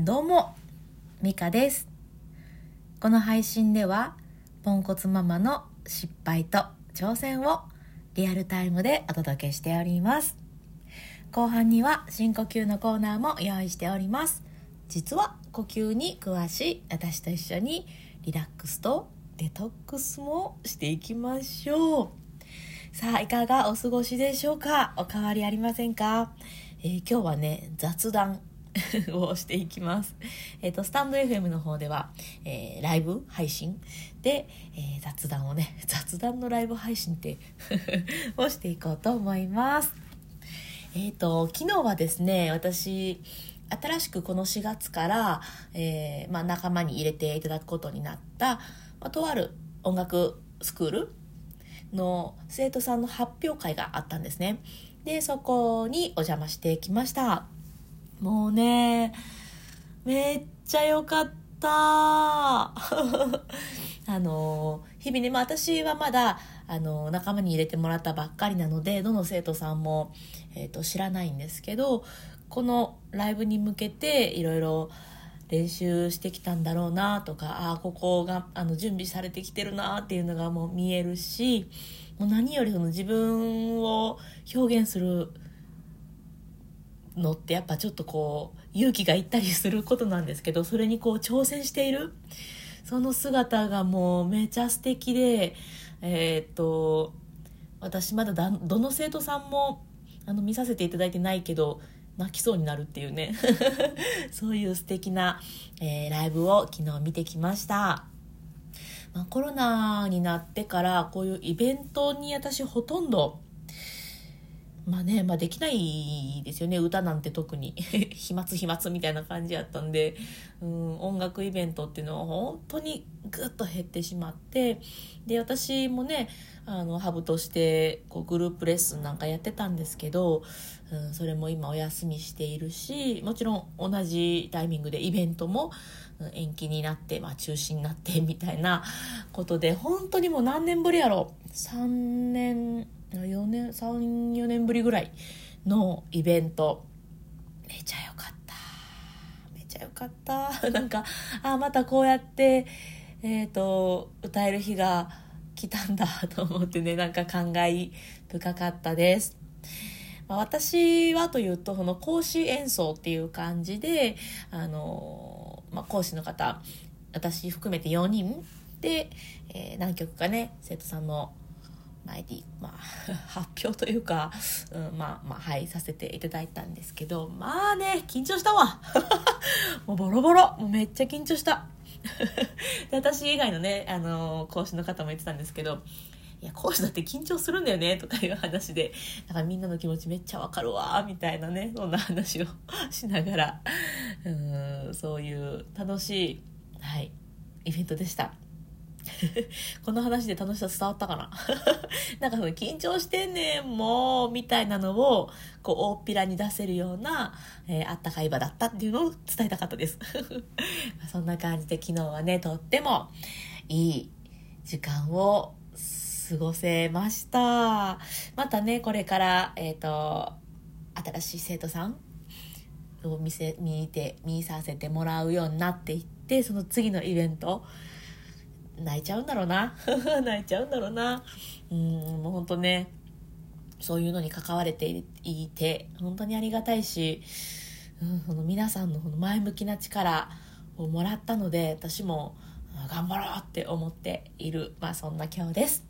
どうも、ミカです。この配信では、ポンコツママの失敗と挑戦をリアルタイムでお届けしております。後半には深呼吸のコーナーも用意しております。実は呼吸に詳しい私と一緒にリラックスとデトックスもしていきましょう。さあ、いかがお過ごしでしょうか？お変わりありませんか、えー今日はね、雑談 をしていきます。えっ、と、スタンド FM の方では、えーライブ配信で、えー雑談をね、雑談のライブ配信って をしていこうと思います。えっ、と、昨日はですね、私、新しくこの4月から、えまあ、仲間に入れていただくことになった、まあ、とある音楽スクールの生徒さんの発表会があったんですね。で、そこにお邪魔してきました。もうね、めっちゃ良かった。あの、日々ね、まあ私はまだ、あの、仲間に入れてもらったばっかりなので、どの生徒さんも、えっ、と、知らないんですけど、このライブに向けていろいろ練習してきたんだろうなとかああここがあの準備されてきてるなっていうのがもう見えるしもう何よりその自分を表現するのってやっぱちょっとこう勇気がいったりすることなんですけどそれにこう挑戦しているその姿がもうめちゃ素敵でえーっと私まだだどの生徒さんもあの見させていただいてないけど泣きそうになるっていうね。そういう素敵な、えーライブを昨日見てきました、まあ、コロナになってからこういうイベントに私ほとんどまあね、まあできないですよね、歌なんて特に。飛沫飛沫みたいな感じやったんで、うん、音楽イベントっていうのは本当にぐっと減ってしまって、で、私もね、あの、ハブとしてこうグループレッスンなんかやってたんですけど、うん、それも今お休みしているし、もちろん同じタイミングでイベントも延期になって、まあ中止になってみたいなことで、本当にもう何年ぶりやろ ?3 年、4年34年ぶりぐらいのイベント。めちゃ良かった。めちゃ良かった。なんかあまたこうやってえっ、と歌える日が来たんだ と思ってねなんか感慨深かったです。まあ私はというとその講師演奏っていう感じであの、まあ、講師の方私含めて4人で、えー何曲かね生徒さんの前で、まあ、発表というか、うん、まあ、まあ、はい、させていただいたんですけど、まあね、緊張したわ。もうボロボロ。もうめっちゃ緊張した。で私以外のね、あの講師の方も言ってたんですけど、いや、講師だって緊張するんだよね、とかいう話で、だからみんなの気持ちめっちゃわかるわ、みたいなね、そんな話をしながら、うん、そういう楽しい、はい、イベントでした。この話で楽しさ伝わったかな？なんかその緊張してんねん、もう、みたいなのを、こう、大っぴらに出せるような、えーあったかい場だったっていうのを伝えたかったです。そんな感じで昨日はね、とってもいい時間を過ごせました。またね、これから、えっ、と、新しい生徒さんを見せ、見て、見させてもらうようになっていって、その次のイベント、泣いちゃうんだろうな。泣いちゃうんだろうな。うんもう本当ねそういうのに関われていて本当にありがたいし、うん、その皆さんの前向きな力をもらったので私も頑張ろうって思っている、まあ、そんな今日です。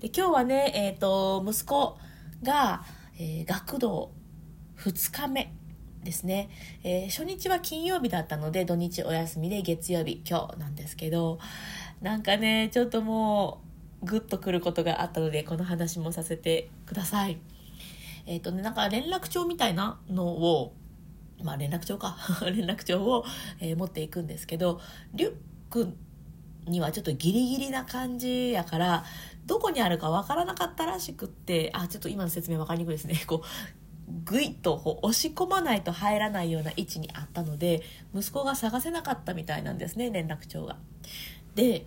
で今日はね、えー、と息子が、えー学童2日目ですね、えー初日は金曜日だったので土日お休みで月曜日今日なんですけどなんかねちょっともうグッとくることがあったのでこの話もさせてください。えっ、とねなんか連絡帳みたいなのをまあ連絡帳か。連絡帳を、えー持っていくんですけどリュックにはちょっとギリギリな感じやからどこにあるかわからなかったらしくってあちょっと今の説明わかりにくいですね。こうぐいっとこう押し込まないと入らないような位置にあったので息子が探せなかったみたいなんですね連絡帳が。で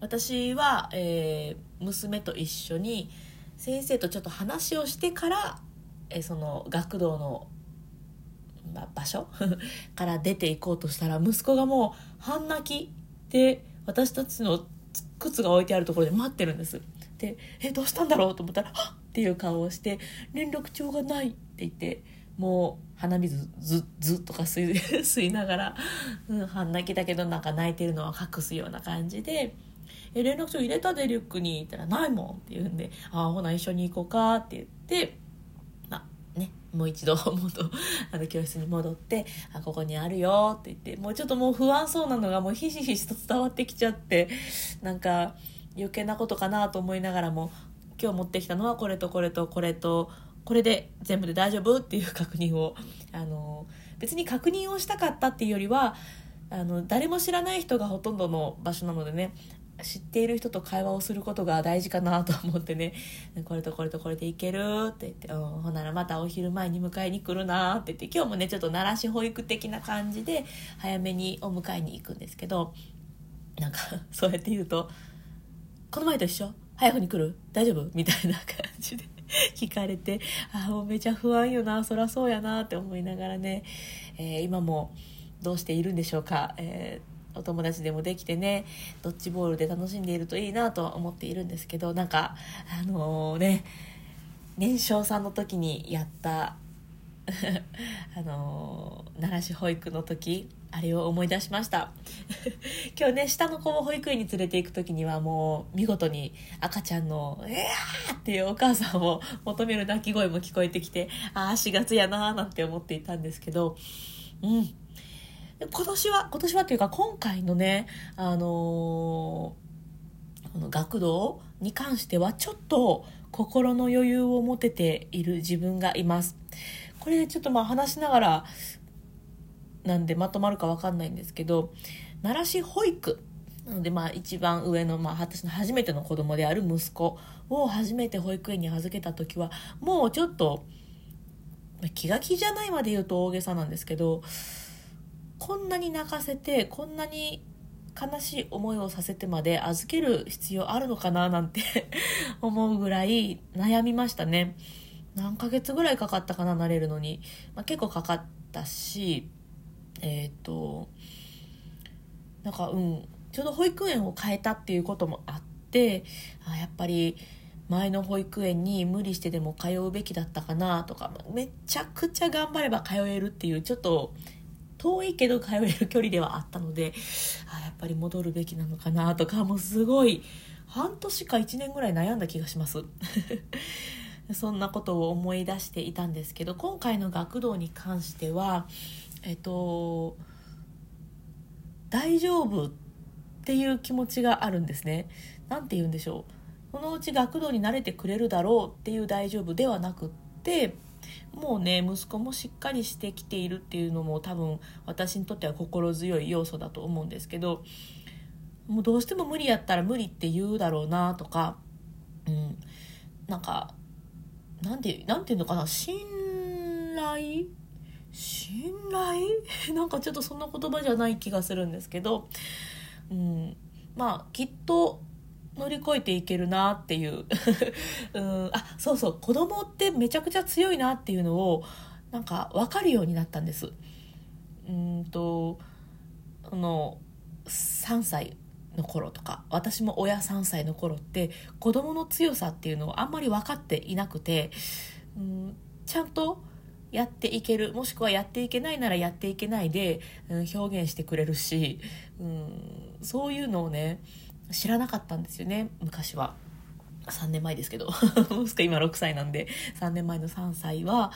私は、えー娘と一緒に先生とちょっと話をしてから、えーその学童の場所？から出ていこうとしたら息子がもう半泣きで私たちの靴が置いてあるところで待ってるんです。でえどうしたんだろう？と思ったら「はっ!」っていう顔をして「連絡帳がない」って言ってもう鼻水ずずっとか吸い 吸いながら、うん、半泣きだけどなんか泣いてるのは隠すような感じで「え連絡帳入れたでリュックに」って言ったら「ないもん」って言うんで「ああほな一緒に行こうか」って言ってまあねもう一度 元あの教室に戻って「あここにあるよ」って言ってもうちょっともう不安そうなのがもうひしひしと伝わってきちゃってなんか余計なことかなと思いながらも今日持ってきたのはこれとこれとこれとこれで全部で大丈夫？っていう確認をあの別に確認をしたかったっていうよりはあの誰も知らない人がほとんどの場所なのでね知っている人と会話をすることが大事かなと思ってねこれとこれとこれでいけるって言って「、ほならまたお昼前に迎えに来るな」って言って今日もねちょっと奈良市保育的な感じで早めにお迎えに行くんですけどなんかそうやって言うと「この前と一緒？早くに来る？大丈夫?」みたいな感じで。聞かれてあもうめちゃ不安よなそらそうやなって思いながらね、えー、今もどうしているんでしょうか、えーお友達でもできてねドッジボールで楽しんでいるといいなとは思っているんですけどなんかあのー、ね年少さんの時にやったあの、奈良市保育の時あれを思い出しました。今日ね下の子を保育園に連れて行く時にはもう見事に赤ちゃんの「えー!」っていうお母さんを求める鳴き声も聞こえてきてああ4月やなーなんて思っていたんですけどうん。今年は今年はっていうか今回のねあのー、この学童に関してはちょっと心の余裕を持てている自分がいます。これちょっとまあ話しながらなんでまとまるか分かんないんですけど奈良市保育。なのでまあ一番上の、まあ、私の初めての子供である息子を初めて保育園に預けた時はもうちょっと気が気じゃないまで言うと大げさなんですけどこんなに泣かせてこんなに悲しい思いをさせてまで預ける必要あるのかななんて 思うぐらい悩みましたね。何ヶ月ぐらいかかったかな慣れるのに、まあ、結構かかったしえっ、ー、となんかうんちょうど保育園を変えたっていうこともあってあやっぱり前の保育園に無理してでも通うべきだったかなとかめちゃくちゃ頑張れば通えるっていうちょっと遠いけど通える距離ではあったのであやっぱり戻るべきなのかなとかもうすごい半年か1年ぐらい悩んだ気がします。そんなことを思い出していたんですけど今回の学童に関してはえっと大丈夫っていう気持ちがあるんですね。何て言うんでしょう。そのうち学童に慣れてくれるだろうっていう大丈夫ではなくってもうね息子もしっかりしてきているっていうのも多分私にとっては心強い要素だと思うんですけどもうどうしても無理やったら無理って言うだろうなとか、うん、なんかなんてなんていうのかな？信頼？信頼？なんかちょっとそんな言葉じゃない気がするんですけど、うん、まあきっと乗り越えていけるなっていう。うん。あそうそう。子供ってめちゃくちゃ強いなっていうのをなんか分かるようになったんです。うんとあの3歳。の頃とか私も親3歳の頃って子供の強さっていうのをあんまり分かっていなくてうんちゃんとやっていけるもしくはやっていけないならやっていけないで、うん、表現してくれるし、うん、そういうのをね知らなかったんですよね昔は。3年前ですけど。今6歳なんで3年前の3歳は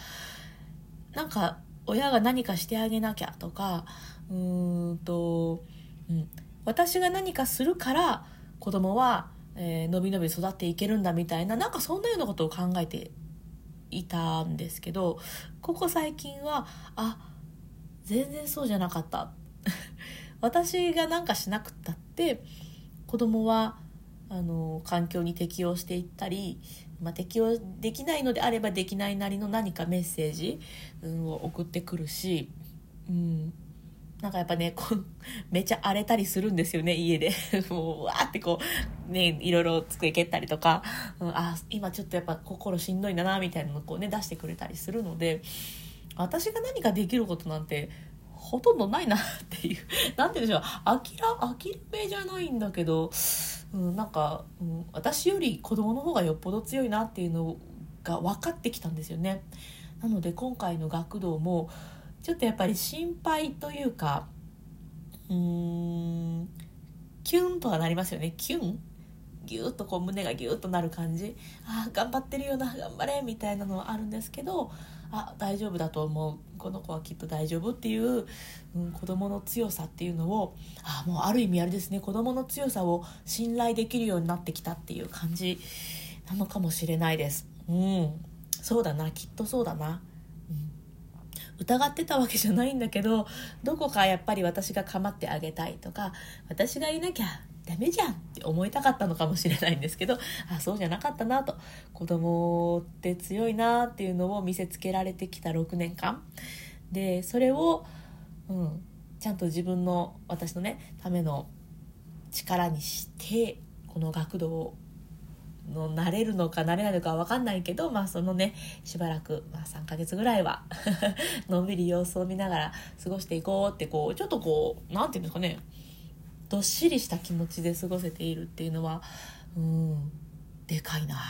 なんか親が何かしてあげなきゃとかうーんと、うん、私が何かするから子供は、えー、のびのび育っていけるんだみたいななんかそんなようなことを考えていたんですけどここ最近はあ全然そうじゃなかった。私が何かしなくったって子供はあの環境に適応していったり、まあ、適応できないのであればできないなりの何かメッセージ、を送ってくるし、うん、なんかやっぱねこう めちゃ荒れたりするんですよね家で もうわーってこうねいろいろ机蹴ったりとか、うん、あ今ちょっとやっぱ心しんどいんだなみたいなのをこうね出してくれたりするので私が何かできることなんてほとんどないなっていう 何て言うんでしょう諦諦めじゃないんだけど、うん、なんか、うん、私より子供の方がよっぽど強いなっていうのが分かってきたんですよね。なので今回の学童もちょっとやっぱり心配というかうーんキュンとはなりますよね。キュン？ギュッとこう胸がギュッとなる感じ。ああ頑張ってるよな頑張れみたいなのはあるんですけどあ大丈夫だと思う。この子はきっと大丈夫っていう、うん、子供の強さっていうのをあもうある意味あれですね。子供の強さを信頼できるようになってきたっていう感じなのかもしれないです。うん、そうだなきっとそうだな。疑ってたわけじゃないんだけどどこかやっぱり私が構ってあげたいとか私がいなきゃダメじゃんって思いたかったのかもしれないんですけどあそうじゃなかったなと。子供って強いなっていうのを見せつけられてきた6年間。でそれを、うん、ちゃんと自分の私のねための力にしてこの学童のなれるのかなれないのか分かんないけど、まあ、そのねしばらく、まあ、3ヶ月ぐらいは のんびり様子を見ながら過ごしていこうってこうちょっとこう何て言うんですかねどっしりした気持ちで過ごせているっていうのはうんでかいな。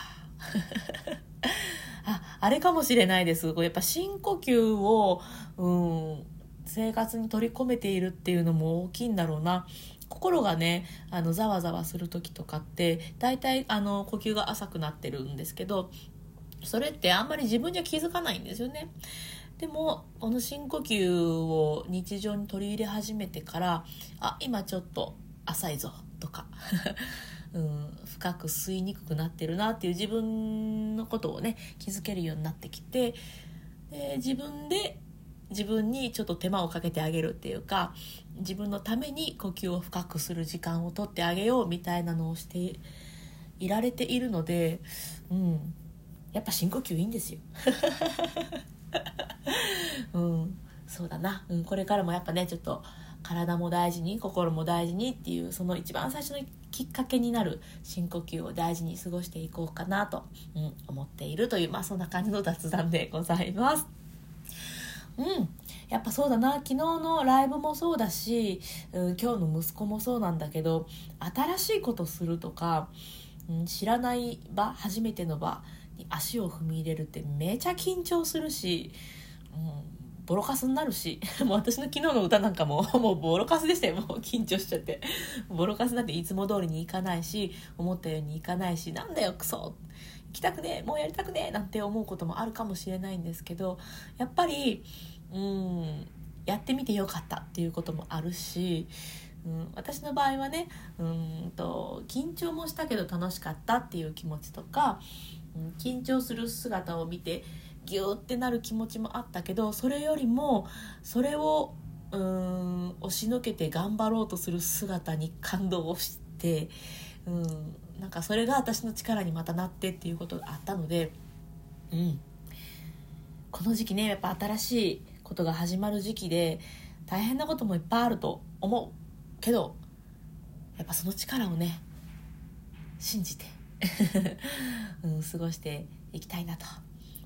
ああれかもしれないです。こやっぱ深呼吸をうん生活に取り込めているっていうのも大きいんだろうな。心がねあのざわざわする時とかって大体あの呼吸が浅くなってるんですけどそれってあんまり自分じゃ気づかないんですよね。でもこの深呼吸を日常に取り入れ始めてからあ今ちょっと浅いぞとか、うん、深く吸いにくくなってるなっていう自分のことをね気づけるようになってきてで自分で自分にちょっと手間をかけてあげるっていうか自分のために呼吸を深くする時間をとってあげようみたいなのをしていられているので、うん、やっぱ深呼吸いいんですよ。うん、そうだな、うん、これからもやっぱねちょっと体も大事に心も大事にっていうその一番最初のきっかけになる深呼吸を大事に過ごしていこうかなと、うん、思っているというまあそんな感じの雑談でございます。うん、やっぱそうだな。昨日のライブもそうだし、うん、今日の息子もそうなんだけど新しいことするとか、うん、知らない場初めての場に足を踏み入れるってめちゃ緊張するし、うん、ボロカスになるし もう私の昨日の歌なんかも もうボロカスでしたよ。もう緊張しちゃって。ボロカスなんていつも通りにいかないし思ったようにいかないしなんだよクソ。行きたくねえもうやりたくねえなんて思うこともあるかもしれないんですけどやっぱりうんやってみてよかったっていうこともあるしうん、私の場合はねうんと緊張もしたけど楽しかったっていう気持ちとか、うん、緊張する姿を見てギューってなる気持ちもあったけどそれよりもそれをうん押しのけて頑張ろうとする姿に感動をして、うん、なんかそれが私の力にまたなってっていうことがあったので、うん、この時期ねやっぱ新しいことが始まる時期で大変なこともいっぱいあると思うけどやっぱその力をね信じて うん、過ごしていきたいなと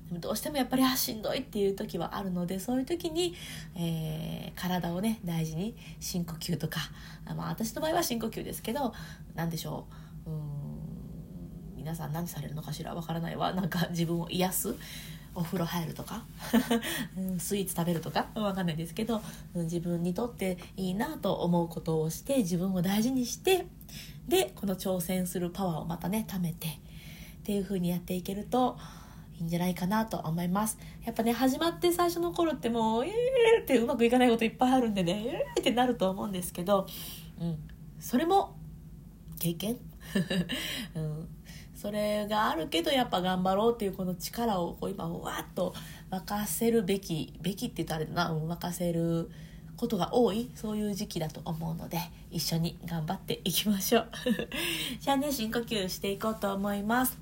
でもどうしてもやっぱりあしんどいっていう時はあるのでそういう時に、えー、体をね大事に深呼吸とかまあ私の場合は深呼吸ですけど何でしょううん皆さん何されるのかしらわからないわ。なんか自分を癒すお風呂入るとか スイーツ食べるとかわかんないですけど自分にとっていいなと思うことをして自分を大事にしてでこの挑戦するパワーをまたね貯めてっていう風にやっていけるといいんじゃないかなと思います。やっぱね始まって最初の頃ってもうえーってうまくいかないこといっぱいあるんでねえーってなると思うんですけど、うん、それも経験、うん。それがあるけどやっぱ頑張ろうっていうこの力をこう今わっと沸かせるべきべきって言ったらあれだな。沸かせることが多いそういう時期だと思うので一緒に頑張っていきましょう じゃあね深呼吸していこうと思います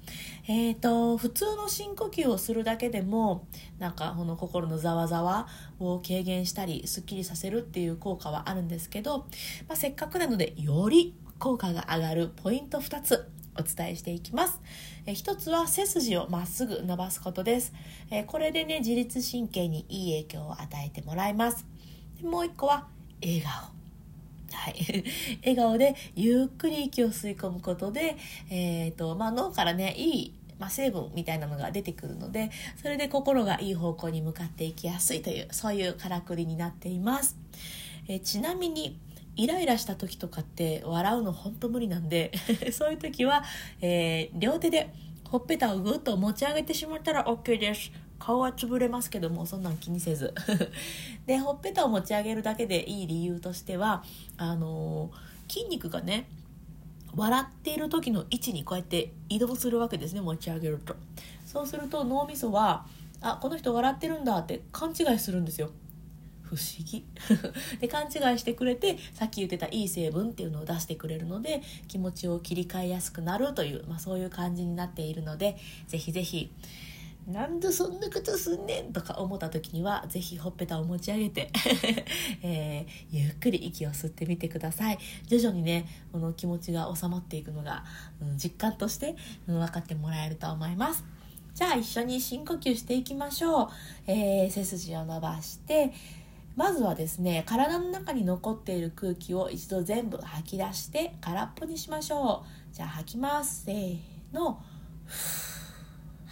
えっ、ー、と普通の深呼吸をするだけでもなんかこの心のざわざわを軽減したりすっきりさせるっていう効果はあるんですけど、まあ、せっかくなのでより効果が上がるポイント2つお伝えしていきます。え一つは背筋をまっすぐ伸ばすことです。えこれでね、自律神経にいい影響を与えてもらいます。もう一個は笑顔。はい、笑顔でゆっくり息を吸い込むことで、えーとまあ、脳からねいいまあ、成分みたいなのが出てくるのでそれで心がいい方向に向かっていきやすいというそういうからくりになっています、えちなみにイライラした時とかって笑うのほんと無理なんで そういう時は、えー、両手でほっぺたをぐっと持ち上げてしまったら OK です。顔は潰れますけどもそんなん気にせず。でほっぺたを持ち上げるだけでいい理由としてはあのー、筋肉がね笑っている時の位置にこうやって移動するわけですね持ち上げると。そうすると脳みそはあこの人笑ってるんだって勘違いするんですよ。不思議。で勘違いしてくれてさっき言ってたいい成分っていうのを出してくれるので気持ちを切り替えやすくなるという、まあ、そういう感じになっているのでぜひぜひなんでそんなことすんねんとか思った時には是非ほっぺたを持ち上げて えー、ゆっくり息を吸ってみてください。徐々にねこの気持ちが収まっていくのが、うん、実感として、うん、分かってもらえると思います。じゃあ一緒に深呼吸していきましょう、えー、背筋を伸ばしてまずはですね体の中に残っている空気を一度全部吐き出して空っぽにしましょう。じゃあ吐きます。せーの。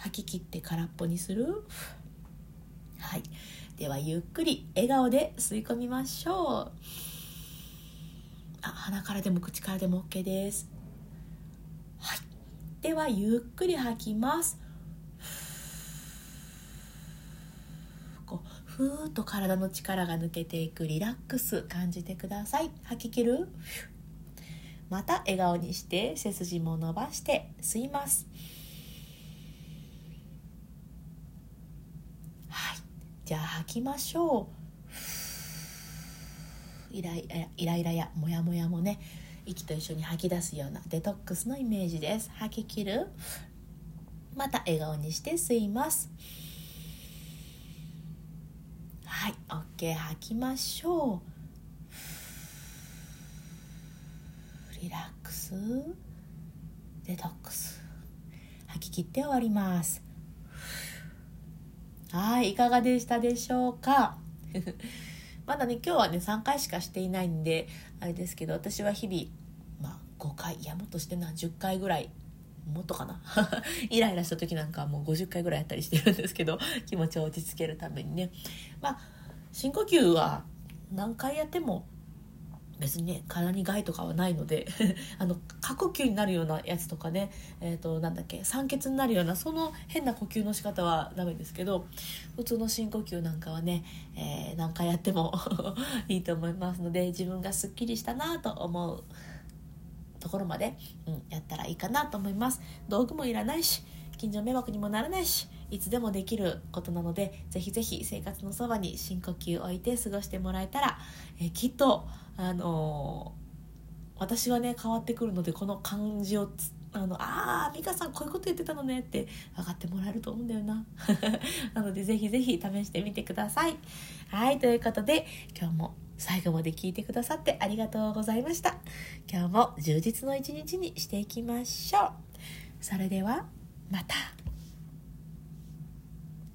吐き切って空っぽにする？はい。ではゆっくり笑顔で吸い込みましょう。あ鼻からでも口からでも OK です。はい。ではゆっくり吐きます。こうふーっと体の力が抜けていくリラックス感じてください。吐き切る？また笑顔にして背筋も伸ばして吸います。じゃあ吐きましょう。イライライライラやモヤモヤもね息と一緒に吐き出すようなデトックスのイメージです。吐き切る。また笑顔にして吸います。はい OK 吐きましょう。リラックス。デトックス。吐き切って終わります。はいいかがでしたでしょうか？まだね今日はね3回しかしていないんであれですけど私は日々まあ5回いやもっとしてな10回ぐらいもっとかな？イライラした時なんかはもう50回ぐらいやったりしてるんですけど気持ちを落ち着けるためにね。まあ深呼吸は何回やっても別にね体に害とかはないので あの過呼吸になるようなやつとかねえっ、ー、となんだっけ酸欠になるようなその変な呼吸の仕方はダメですけど普通の深呼吸なんかはね、えー、何回やっても いいと思いますので自分がすっきりしたなと思うところまで、うん、やったらいいかなと思います。道具もいらないし近所迷惑にもならないしいつでもできることなのでぜひぜひ生活のそばに深呼吸を置いて過ごしてもらえたら、えきっとあのー、私はね変わってくるのでこの感じをあのああ美香さんこういうこと言ってたのねって分かってもらえると思うんだよな。なのでぜひぜひ試してみてください。はいということで今日も最後まで聞いてくださってありがとうございました。今日も充実の一日にしていきましょう。それではまた。